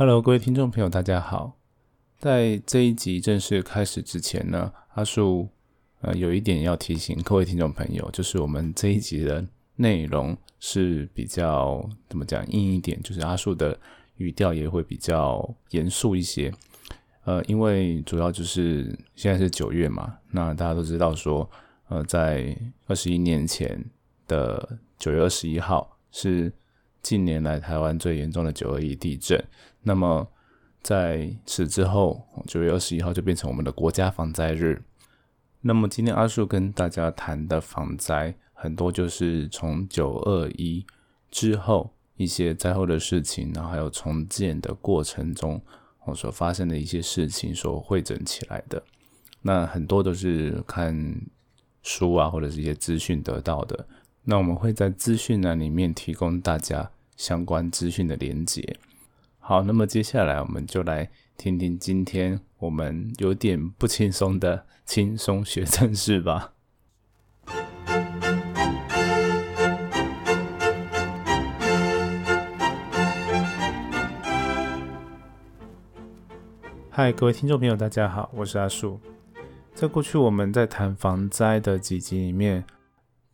Hello，各位听众朋友，大家好。在这一集正式开始之前呢，阿树呃有一点要提醒各位听众朋友，就是我们这一集的内容是比较怎么讲硬一点，就是阿树的语调也会比较严肃一些。呃，因为主要就是现在是九月嘛，那大家都知道说，呃，在二十一年前的九月二十一号是。近年来台湾最严重的九二一地震，那么在此之后，九月二十一号就变成我们的国家防灾日。那么今天阿树跟大家谈的防灾，很多就是从九二一之后一些灾后的事情，然后还有重建的过程中我所发生的一些事情所汇整起来的。那很多都是看书啊，或者是一些资讯得到的。那我们会在资讯栏里面提供大家相关资讯的连接。好，那么接下来我们就来听听今天我们有点不轻松的轻松学正事吧。嗨，各位听众朋友，大家好，我是阿树。在过去我们在谈防灾的几集里面。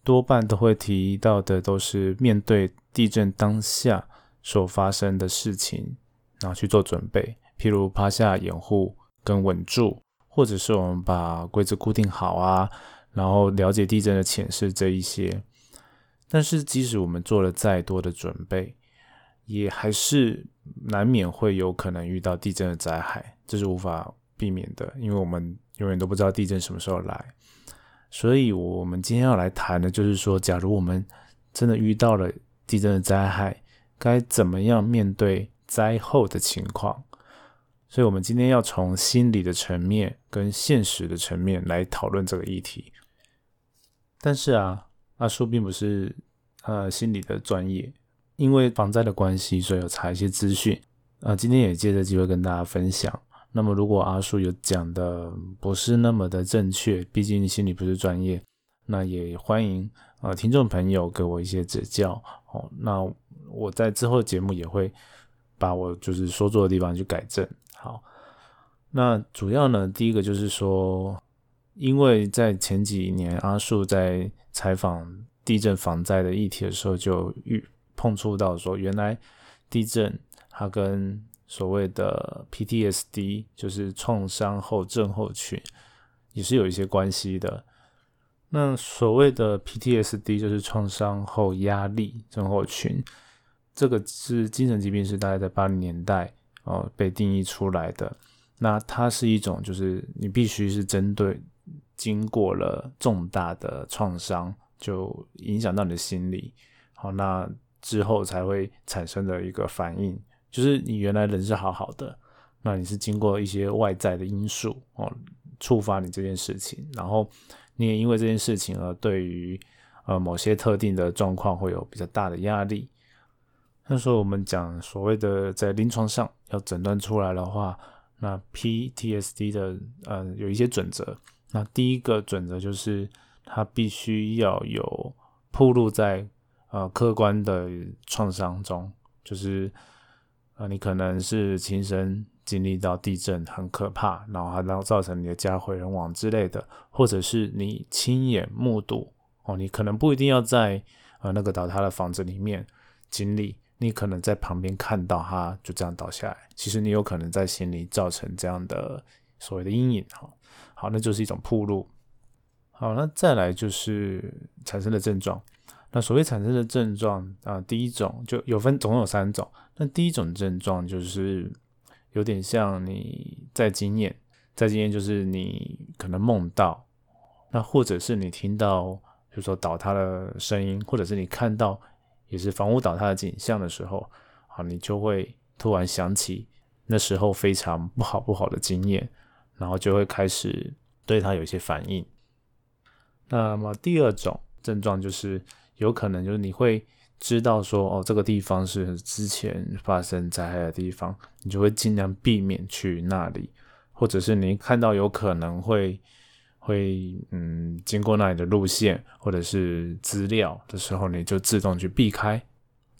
多半都会提到的都是面对地震当下所发生的事情，然后去做准备，譬如趴下掩护跟稳住，或者是我们把柜子固定好啊，然后了解地震的潜势这一些。但是即使我们做了再多的准备，也还是难免会有可能遇到地震的灾害，这是无法避免的，因为我们永远都不知道地震什么时候来。所以，我们今天要来谈的，就是说，假如我们真的遇到了地震的灾害，该怎么样面对灾后的情况？所以，我们今天要从心理的层面跟现实的层面来讨论这个议题。但是啊，阿叔并不是呃心理的专业，因为防灾的关系，所以有查一些资讯。啊，今天也借着机会跟大家分享。那么，如果阿叔有讲的不是那么的正确，毕竟心理不是专业，那也欢迎呃听众朋友给我一些指教哦。那我在之后节目也会把我就是说错的地方去改正。好，那主要呢，第一个就是说，因为在前几年阿树在采访地震防灾的议题的时候，就遇碰触到说，原来地震它跟所谓的 PTSD 就是创伤后症候群，也是有一些关系的。那所谓的 PTSD 就是创伤后压力症候群，这个是精神疾病，是大概在八零年代哦被定义出来的。那它是一种，就是你必须是针对经过了重大的创伤，就影响到你的心理，好，那之后才会产生的一个反应。就是你原来人是好好的，那你是经过一些外在的因素哦，触发你这件事情，然后你也因为这件事情而对于呃某些特定的状况会有比较大的压力。那时候我们讲所谓的在临床上要诊断出来的话，那 PTSD 的呃有一些准则。那第一个准则就是它必须要有铺露在呃客观的创伤中，就是。啊，你可能是亲身经历到地震很可怕，然后还然后造成你的家毁人亡之类的，或者是你亲眼目睹哦，你可能不一定要在呃那个倒塌的房子里面经历，你可能在旁边看到它就这样倒下来，其实你有可能在心里造成这样的所谓的阴影哈。好，那就是一种铺路。好，那再来就是产生的症状。那所谓产生的症状啊，第一种就有分，总共有三种。那第一种症状就是有点像你在经验，在经验就是你可能梦到，那或者是你听到，比如说倒塌的声音，或者是你看到也是房屋倒塌的景象的时候，啊，你就会突然想起那时候非常不好不好的经验，然后就会开始对它有一些反应。那么第二种症状就是。有可能就是你会知道说哦，这个地方是之前发生灾害的地方，你就会尽量避免去那里，或者是你看到有可能会会嗯经过那里的路线或者是资料的时候，你就自动去避开，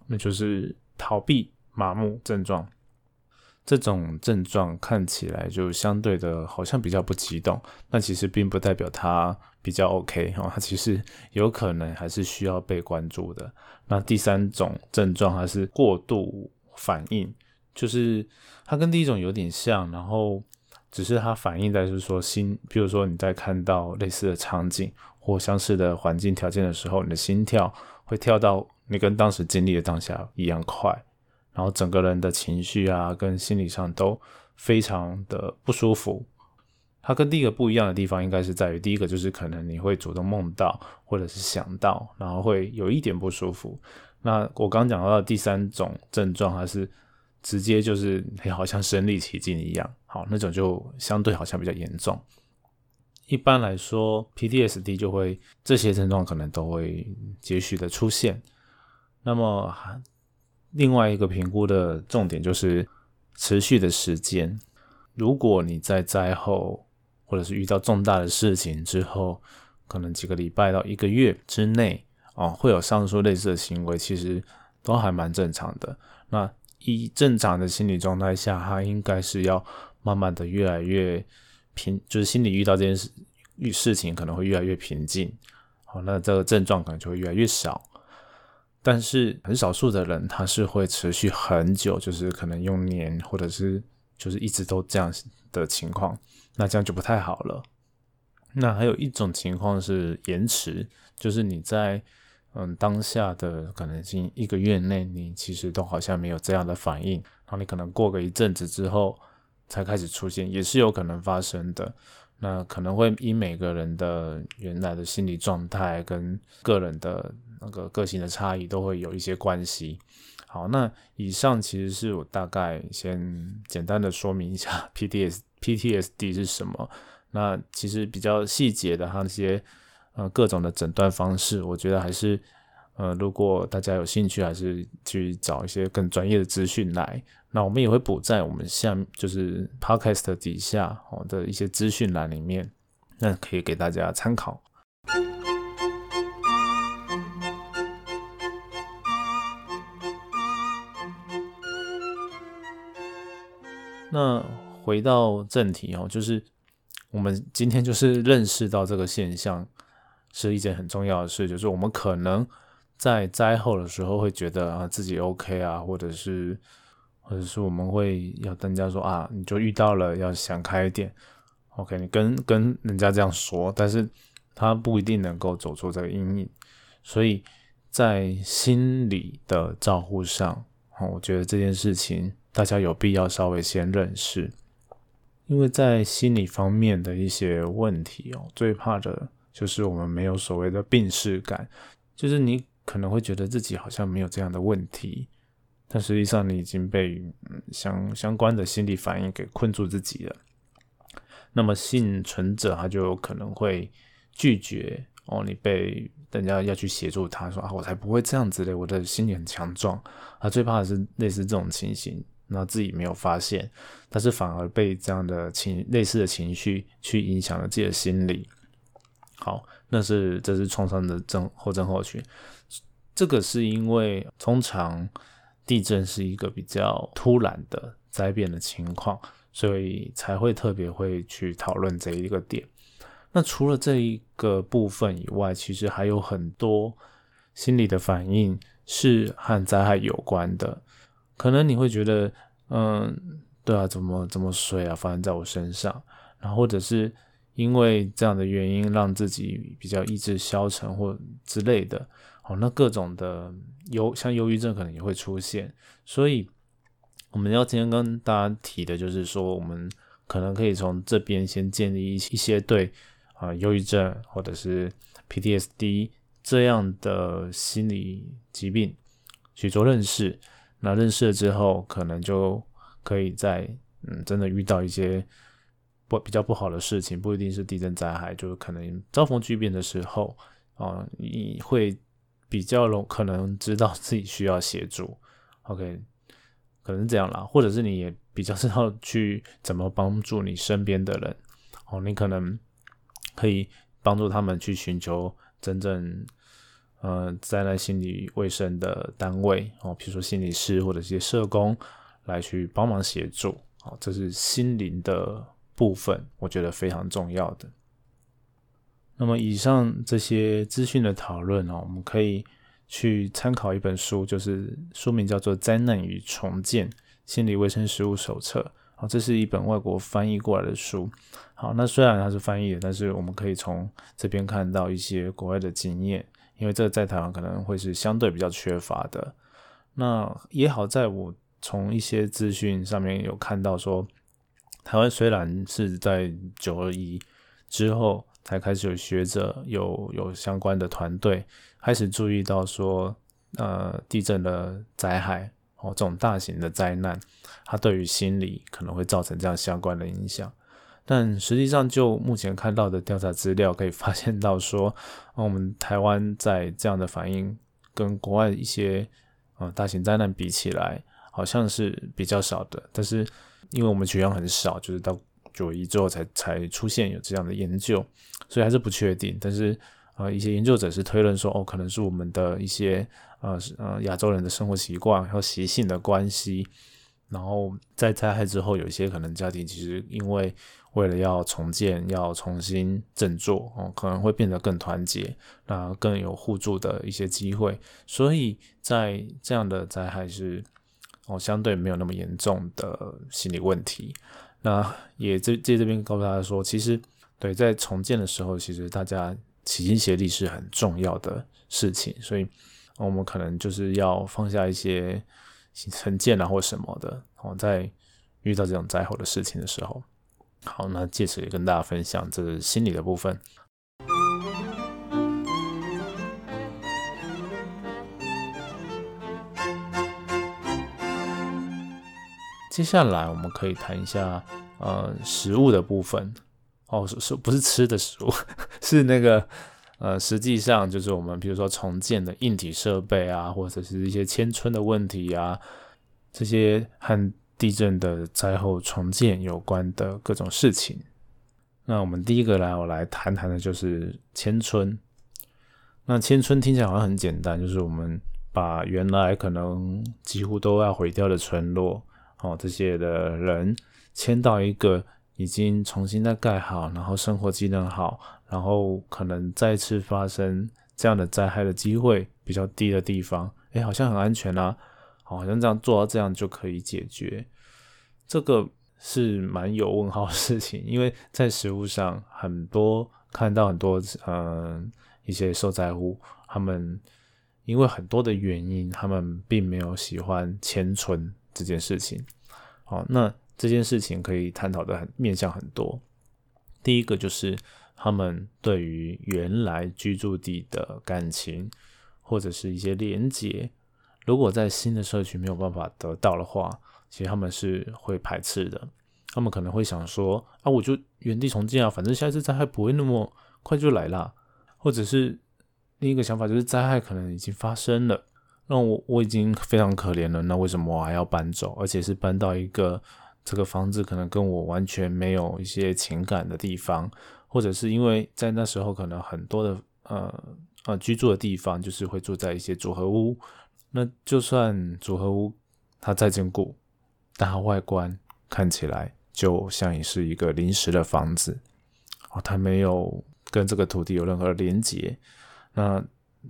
那就是逃避麻木症状。这种症状看起来就相对的好像比较不激动，那其实并不代表他比较 OK 哦，他其实有可能还是需要被关注的。那第三种症状还是过度反应，就是它跟第一种有点像，然后只是它反映在是说心，比如说你在看到类似的场景或相似的环境条件的时候，你的心跳会跳到你跟当时经历的当下一样快。然后整个人的情绪啊，跟心理上都非常的不舒服。它跟第一个不一样的地方，应该是在于第一个就是可能你会主动梦到，或者是想到，然后会有一点不舒服。那我刚讲到的第三种症状，它是直接就是你好像身临其境一样，好那种就相对好像比较严重。一般来说，PTSD 就会这些症状可能都会接续的出现。那么另外一个评估的重点就是持续的时间。如果你在灾后，或者是遇到重大的事情之后，可能几个礼拜到一个月之内，哦，会有上述类似的行为，其实都还蛮正常的。那以正常的心理状态下，他应该是要慢慢的越来越平，就是心里遇到这件事遇事情可能会越来越平静，好，那这个症状可能就会越来越少。但是很少数的人，他是会持续很久，就是可能用年，或者是就是一直都这样的情况，那这样就不太好了。那还有一种情况是延迟，就是你在嗯当下的可能性一个月内，你其实都好像没有这样的反应，然后你可能过个一阵子之后才开始出现，也是有可能发生的。那可能会因每个人的原来的心理状态跟个人的。那个个性的差异都会有一些关系。好，那以上其实是我大概先简单的说明一下 PTS PTSD 是什么。那其实比较细节的那些呃各种的诊断方式，我觉得还是呃如果大家有兴趣，还是去找一些更专业的资讯来。那我们也会补在我们下就是 Podcast 底下哦的一些资讯栏里面，那可以给大家参考。那回到正题哦，就是我们今天就是认识到这个现象是一件很重要的事，就是我们可能在灾后的时候会觉得啊自己 OK 啊，或者是或者是我们会要跟人家说啊，你就遇到了要想开一点，OK，你跟跟人家这样说，但是他不一定能够走出这个阴影，所以在心理的照护上，哦我觉得这件事情。大家有必要稍微先认识，因为在心理方面的一些问题哦，最怕的就是我们没有所谓的病视感，就是你可能会觉得自己好像没有这样的问题，但实际上你已经被相相关的心理反应给困住自己了。那么幸存者他就可能会拒绝哦，你被人家要去协助他说啊，我才不会这样子嘞，我的心理很强壮他，最怕的是类似这种情形。那自己没有发现，但是反而被这样的情类似的情绪去影响了自己的心理。好，那是这是创伤的症后症候群。这个是因为通常地震是一个比较突然的灾变的情况，所以才会特别会去讨论这一个点。那除了这一个部分以外，其实还有很多心理的反应是和灾害有关的。可能你会觉得，嗯，对啊，怎么怎么水啊发生在我身上，然后或者是因为这样的原因让自己比较意志消沉或之类的，哦，那各种的忧像忧郁症可能也会出现，所以我们要今天跟大家提的就是说，我们可能可以从这边先建立一一些对啊忧郁症或者是 PTSD 这样的心理疾病去做认识。那认识了之后，可能就可以在嗯，真的遇到一些不比较不好的事情，不一定是地震灾害，就是可能遭逢巨变的时候啊，你会比较容可能知道自己需要协助。OK，可能这样啦，或者是你也比较知道去怎么帮助你身边的人哦，你可能可以帮助他们去寻求真正。呃，在那心理卫生的单位哦，比如说心理师或者一些社工来去帮忙协助。哦，这是心灵的部分，我觉得非常重要的。那么以上这些资讯的讨论哦，我们可以去参考一本书，就是书名叫做《灾难与重建心理卫生实务手册》。好，这是一本外国翻译过来的书。好，那虽然它是翻译的，但是我们可以从这边看到一些国外的经验，因为这在台湾可能会是相对比较缺乏的。那也好在我从一些资讯上面有看到说，台湾虽然是在九二一之后。才开始有学者有有相关的团队开始注意到说，呃，地震的灾害哦，这种大型的灾难，它对于心理可能会造成这样相关的影响。但实际上，就目前看到的调查资料可以发现到说，我们台湾在这样的反应跟国外一些呃大型灾难比起来，好像是比较少的。但是因为我们血样很少，就是到。九一之后才才出现有这样的研究，所以还是不确定。但是呃，一些研究者是推论说，哦，可能是我们的一些呃呃亚洲人的生活习惯和习性的关系。然后在灾害之后，有一些可能家庭其实因为为了要重建、要重新振作，哦，可能会变得更团结，那更有互助的一些机会。所以在这样的灾害是哦相对没有那么严重的心理问题。那也这借这边告诉大家说，其实对在重建的时候，其实大家齐心协力是很重要的事情，所以我们可能就是要放下一些成见啊或什么的哦，在遇到这种灾后的事情的时候，好，那借此也跟大家分享这是心理的部分。接下来我们可以谈一下呃食物的部分哦，是是不是吃的食物？是那个呃，实际上就是我们比如说重建的硬体设备啊，或者是一些迁村的问题啊，这些和地震的灾后重建有关的各种事情。那我们第一个来，我来谈谈的就是迁村。那迁村听起来好像很简单，就是我们把原来可能几乎都要毁掉的村落。哦，这些的人迁到一个已经重新再盖好，然后生活机能好，然后可能再次发生这样的灾害的机会比较低的地方，哎，好像很安全啊，好像这样做到这样就可以解决，这个是蛮有问号的事情，因为在实物上很多看到很多嗯一些受灾户，他们因为很多的原因，他们并没有喜欢迁存。这件事情，好，那这件事情可以探讨的很面向很多。第一个就是他们对于原来居住地的感情或者是一些连结，如果在新的社区没有办法得到的话，其实他们是会排斥的。他们可能会想说：“啊，我就原地重建啊，反正下一次灾害不会那么快就来啦。”或者是另一个想法就是灾害可能已经发生了。那我我已经非常可怜了，那为什么我还要搬走？而且是搬到一个这个房子可能跟我完全没有一些情感的地方，或者是因为在那时候可能很多的呃呃居住的地方就是会住在一些组合屋，那就算组合屋它再坚固，但它外观看起来就像也是一个临时的房子，哦，它没有跟这个土地有任何连接，那。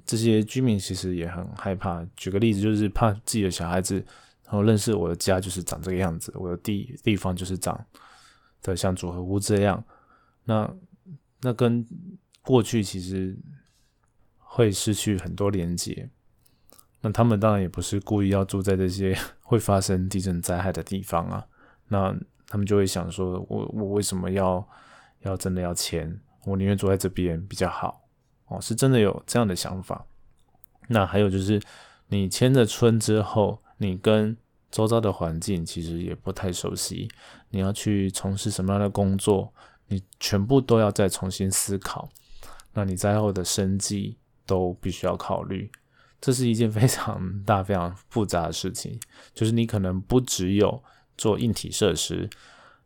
这些居民其实也很害怕。举个例子，就是怕自己的小孩子，然后认识我的家就是长这个样子，我的地地方就是长的像组合屋这样。那那跟过去其实会失去很多连接。那他们当然也不是故意要住在这些会发生地震灾害的地方啊。那他们就会想说，我我为什么要要真的要迁？我宁愿住在这边比较好。哦，是真的有这样的想法。那还有就是，你迁了村之后，你跟周遭的环境其实也不太熟悉。你要去从事什么样的工作，你全部都要再重新思考。那你在后的生计都必须要考虑，这是一件 非常大、非常复杂的事情。就是你可能不只有做硬体设施，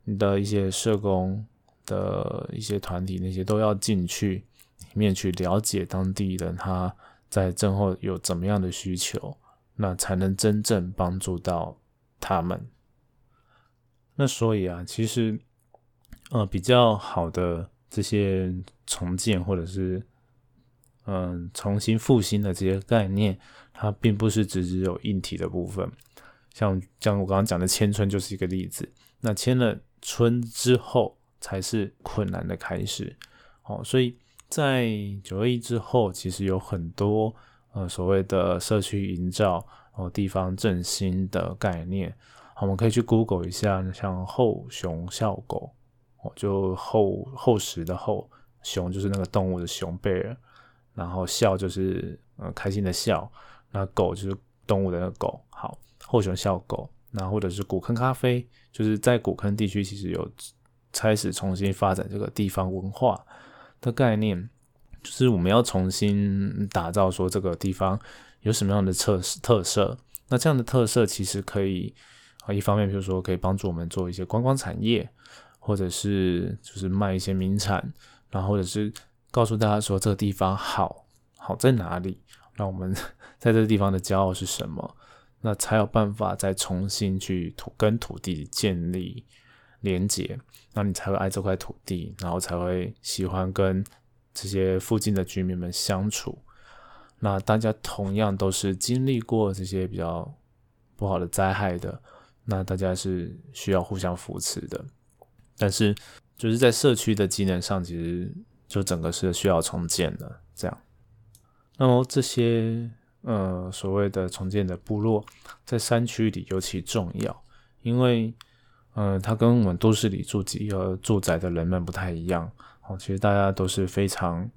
你的一些社工的一些团体那些都要进去。面去了解当地人他在震后有怎么样的需求，那才能真正帮助到他们。那所以啊，其实呃比较好的这些重建或者是嗯重新复兴的这些概念，它并不是只只有硬体的部分。像像我刚刚讲的迁村就是一个例子。那迁了村之后，才是困难的开始。哦，所以在九二一之后，其实有很多呃所谓的社区营造哦地方振兴的概念。我们可以去 Google 一下，像后熊笑狗哦，就厚厚实的厚熊就是那个动物的熊贝尔，然后笑就是呃开心的笑，那狗就是动物的那个狗。好。后熊笑狗，那或者是古坑咖啡，就是在古坑地区其实有开始重新发展这个地方文化的概念，就是我们要重新打造说这个地方有什么样的特特色。那这样的特色其实可以啊，一方面比如说可以帮助我们做一些观光产业，或者是就是卖一些名产，然后或者是告诉大家说这个地方好好在哪里，让我们 在这个地方的骄傲是什么。那才有办法再重新去土跟土地建立连接，那你才会爱这块土地，然后才会喜欢跟这些附近的居民们相处。那大家同样都是经历过这些比较不好的灾害的，那大家是需要互相扶持的。但是就是在社区的机能上，其实就整个是需要重建的。这样，那么这些。呃，所谓的重建的部落，在山区里尤其重要，因为，呃，它跟我们都市里住几个住宅的人们不太一样。哦，其实大家都是非常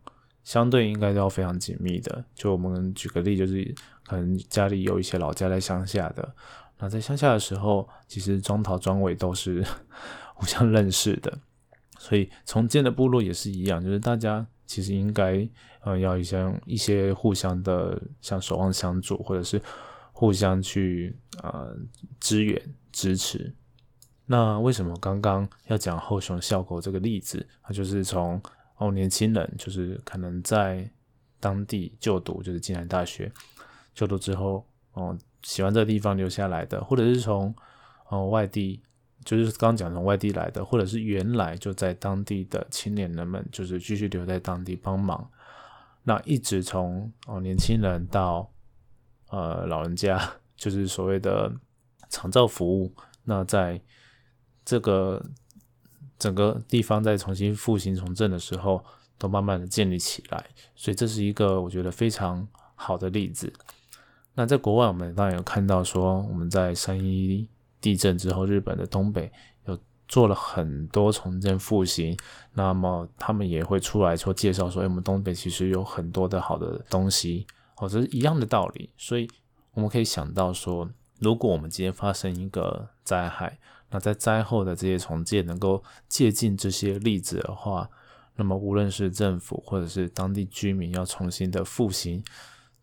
相对应该都要非常紧密的。就我们举个例，就是可能家里有一些老家在乡下的，那在乡下的时候，其实庄头庄尾都是 互相认识的，所以重建的部落也是一样，就是大家。其实应该，呃，要一些一些互相的，像守望相助，或者是互相去呃支援支持。那为什么刚刚要讲后熊笑狗这个例子？它就是从哦年轻人，就是可能在当地就读，就是进来大学就读之后，哦喜欢这个地方留下来的，或者是从哦外地。就是刚讲从外地来的，或者是原来就在当地的青年人们，就是继续留在当地帮忙。那一直从哦年轻人到呃老人家，就是所谓的长照服务。那在这个整个地方在重新复兴重振的时候，都慢慢的建立起来。所以这是一个我觉得非常好的例子。那在国外，我们当然有看到说我们在三一。地震之后，日本的东北有做了很多重建复兴，那么他们也会出来说介绍说，哎，我们东北其实有很多的好的东西，哦，这是一样的道理。所以我们可以想到说，如果我们今天发生一个灾害，那在灾后的这些重建能够借鉴这些例子的话，那么无论是政府或者是当地居民要重新的复兴。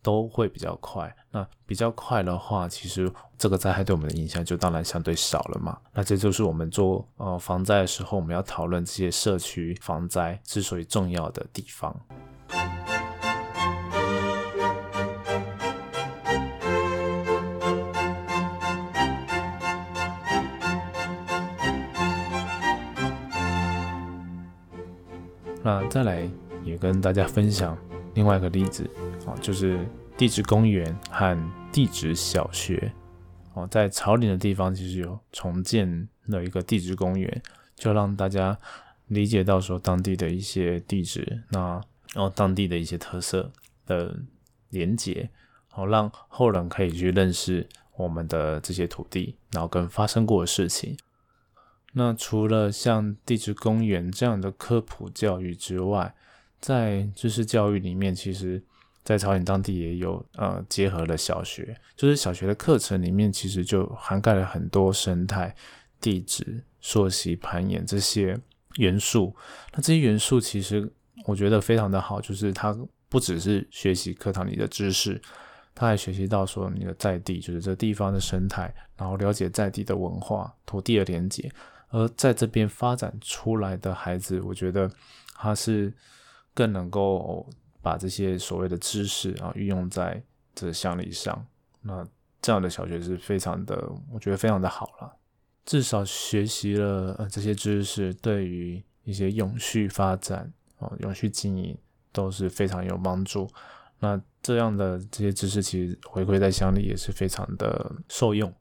都会比较快，那比较快的话，其实这个灾害对我们的影响就当然相对少了嘛。那这就是我们做呃防灾的时候，我们要讨论这些社区防灾之所以重要的地方。那再来也跟大家分享另外一个例子。哦，就是地质公园和地质小学哦，在草岭的地方其实有重建了一个地质公园，就让大家理解到说当地的一些地质，那然后当地的一些特色的连接，好让后人可以去认识我们的这些土地，然后跟发生过的事情。那除了像地质公园这样的科普教育之外，在知识教育里面，其实。在朝鲜当地也有呃结合了小学，就是小学的课程里面其实就涵盖了很多生态、地质、溯溪、攀岩这些元素。那这些元素其实我觉得非常的好，就是它不只是学习课堂里的知识，他还学习到说你的在地，就是这地方的生态，然后了解在地的文化、土地的连接。而在这边发展出来的孩子，我觉得他是更能够。把这些所谓的知识啊运用在这乡里上，那这样的小学是非常的，我觉得非常的好了。至少学习了呃这些知识，对于一些永续发展哦、永续经营都是非常有帮助。那这样的这些知识，其实回馈在乡里也是非常的受用。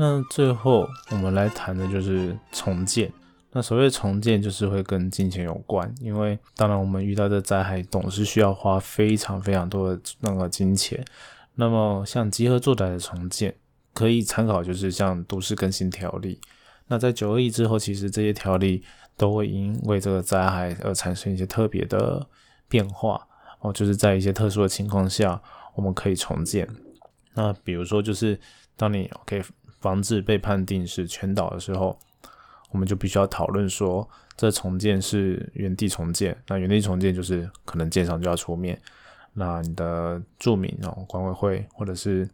那最后我们来谈的就是重建。那所谓重建，就是会跟金钱有关，因为当然我们遇到的灾害总是需要花非常非常多的那个金钱。那么像集合住宅的重建，可以参考就是像都市更新条例。那在九二一之后，其实这些条例都会因为这个灾害而产生一些特别的变化哦，就是在一些特殊的情况下，我们可以重建。那比如说，就是当你 OK 房子被判定是全倒的时候。我们就必须要讨论说，这重建是原地重建。那原地重建就是可能建商就要出面，那你的住民哦，管委会或者是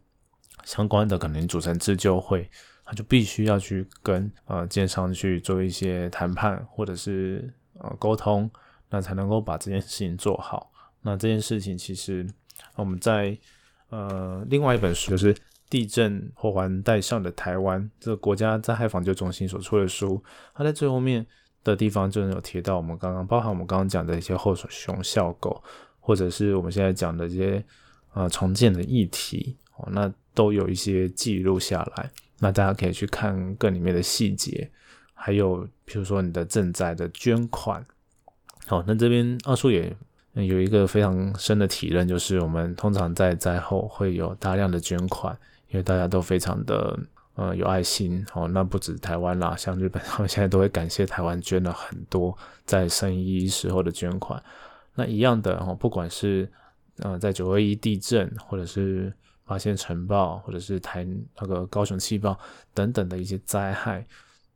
相关的可能组成自救会，他就必须要去跟呃建商去做一些谈判或者是呃沟通，那才能够把这件事情做好。那这件事情其实我们在呃另外一本书就是。地震或环带上的台湾，这个国家灾害防救中心所出的书，它在最后面的地方就能有提到我们刚刚包含我们刚刚讲的一些后熊笑狗，或者是我们现在讲的这些呃重建的议题哦，那都有一些记录下来，那大家可以去看更里面的细节，还有比如说你的赈灾的捐款，好，那这边二叔也有一个非常深的体认，就是我们通常在灾后会有大量的捐款。因为大家都非常的呃有爱心哦，那不止台湾啦，像日本他们现在都会感谢台湾捐了很多在生医时候的捐款。那一样的哦，不管是呃在九二一地震，或者是发现尘暴，或者是台那个高雄气爆等等的一些灾害，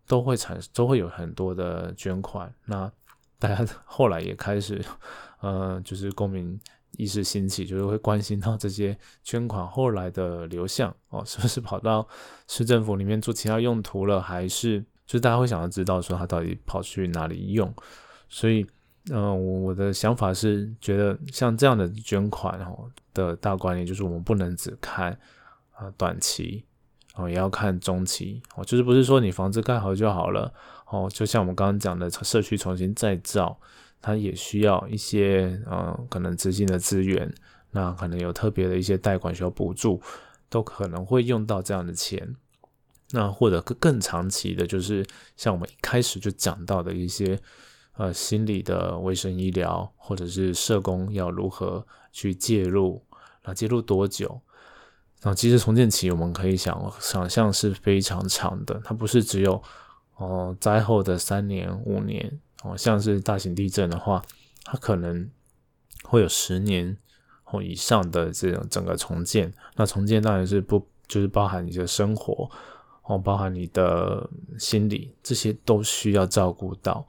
都会产都会有很多的捐款。那大家后来也开始呃就是公民。意识兴起，就是会关心到这些捐款后来的流向 哦，是不是跑到市政府里面做其他用途了，还是就是大家会想要知道说他到底跑去哪里用？所以，嗯，我的想法是觉得像这样的捐款哦的大观念，就是我们不能只看啊短期哦，也要看中期哦，就是不是说你房子盖好就好了哦，就像我们刚刚讲的社区重新再造。它也需要一些呃，可能资金的资源，那可能有特别的一些贷款需要补助，都可能会用到这样的钱。那或者更更长期的，就是像我们一开始就讲到的一些呃心理的卫生医疗，或者是社工要如何去介入，那介入多久？那其实重建期我们可以想想象是非常长的，它不是只有哦灾后的三年五年。哦，像是大型地震的话，它可能会有十年或以上的这种整个重建。那重建当然是不就是包含你的生活哦，包含你的心理，这些都需要照顾到。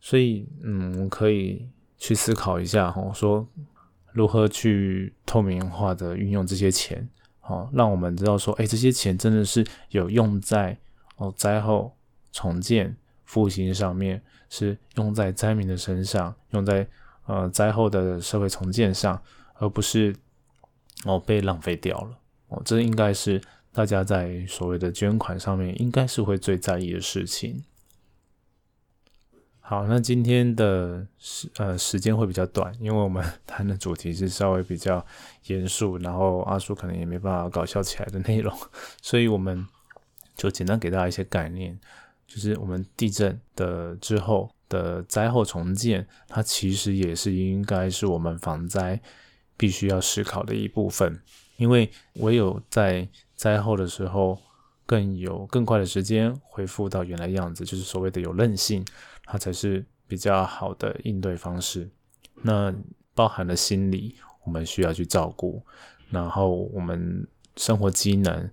所以，嗯，我可以去思考一下，哦，说如何去透明化的运用这些钱，哦，让我们知道说，哎，这些钱真的是有用在哦灾后重建复兴上面。是用在灾民的身上，用在呃灾后的社会重建上，而不是哦被浪费掉了哦。这应该是大家在所谓的捐款上面，应该是会最在意的事情。好，那今天的时呃时间会比较短，因为我们 谈的主题是稍微比较严肃，然后阿叔可能也没办法搞笑起来的内容，所以我们就简单给大家一些概念。就是我们地震的之后的灾后重建，它其实也是应该是我们防灾必须要思考的一部分，因为唯有在灾后的时候更有更快的时间恢复到原来样子，就是所谓的有韧性，它才是比较好的应对方式。那包含了心理，我们需要去照顾，然后我们生活机能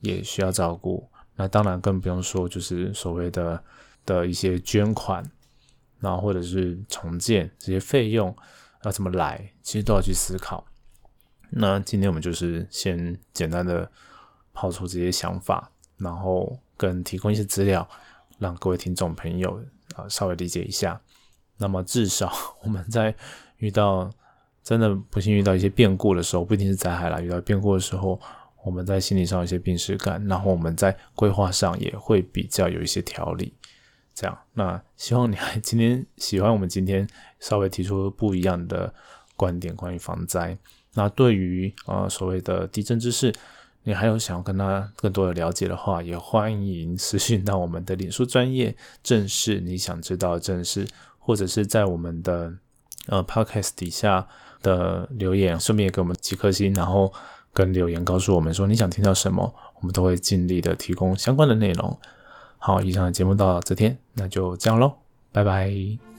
也需要照顾。那当然更不用说，就是所谓的的一些捐款，然后或者是重建这些费用要怎么来，其实都要去思考。那今天我们就是先简单的抛出这些想法，然后跟提供一些资料，让各位听众朋友啊稍微理解一下。那么至少 我们在遇到真的不幸遇到一些变故的时候，不一定是灾害啦，遇到变故的时候，我们在心理上有一些病耻感，然后我们在规划上也会比较有一些条理。这样，那希望你还 今天喜欢我们今天稍微提出不一样的观点关于防灾。那对于呃所谓的地震知识，你还有想要跟他更多的了解的话，也欢迎私信到我们的脸书专业正式你想知道的正式，或者是在我们的呃 podcast 底下的留言，顺便也给我们几颗星，然后跟留言告诉我们说你想听到什么，我们都会尽力的提供相关的内容。好，以上的节目到这天，那就这样喽，拜拜。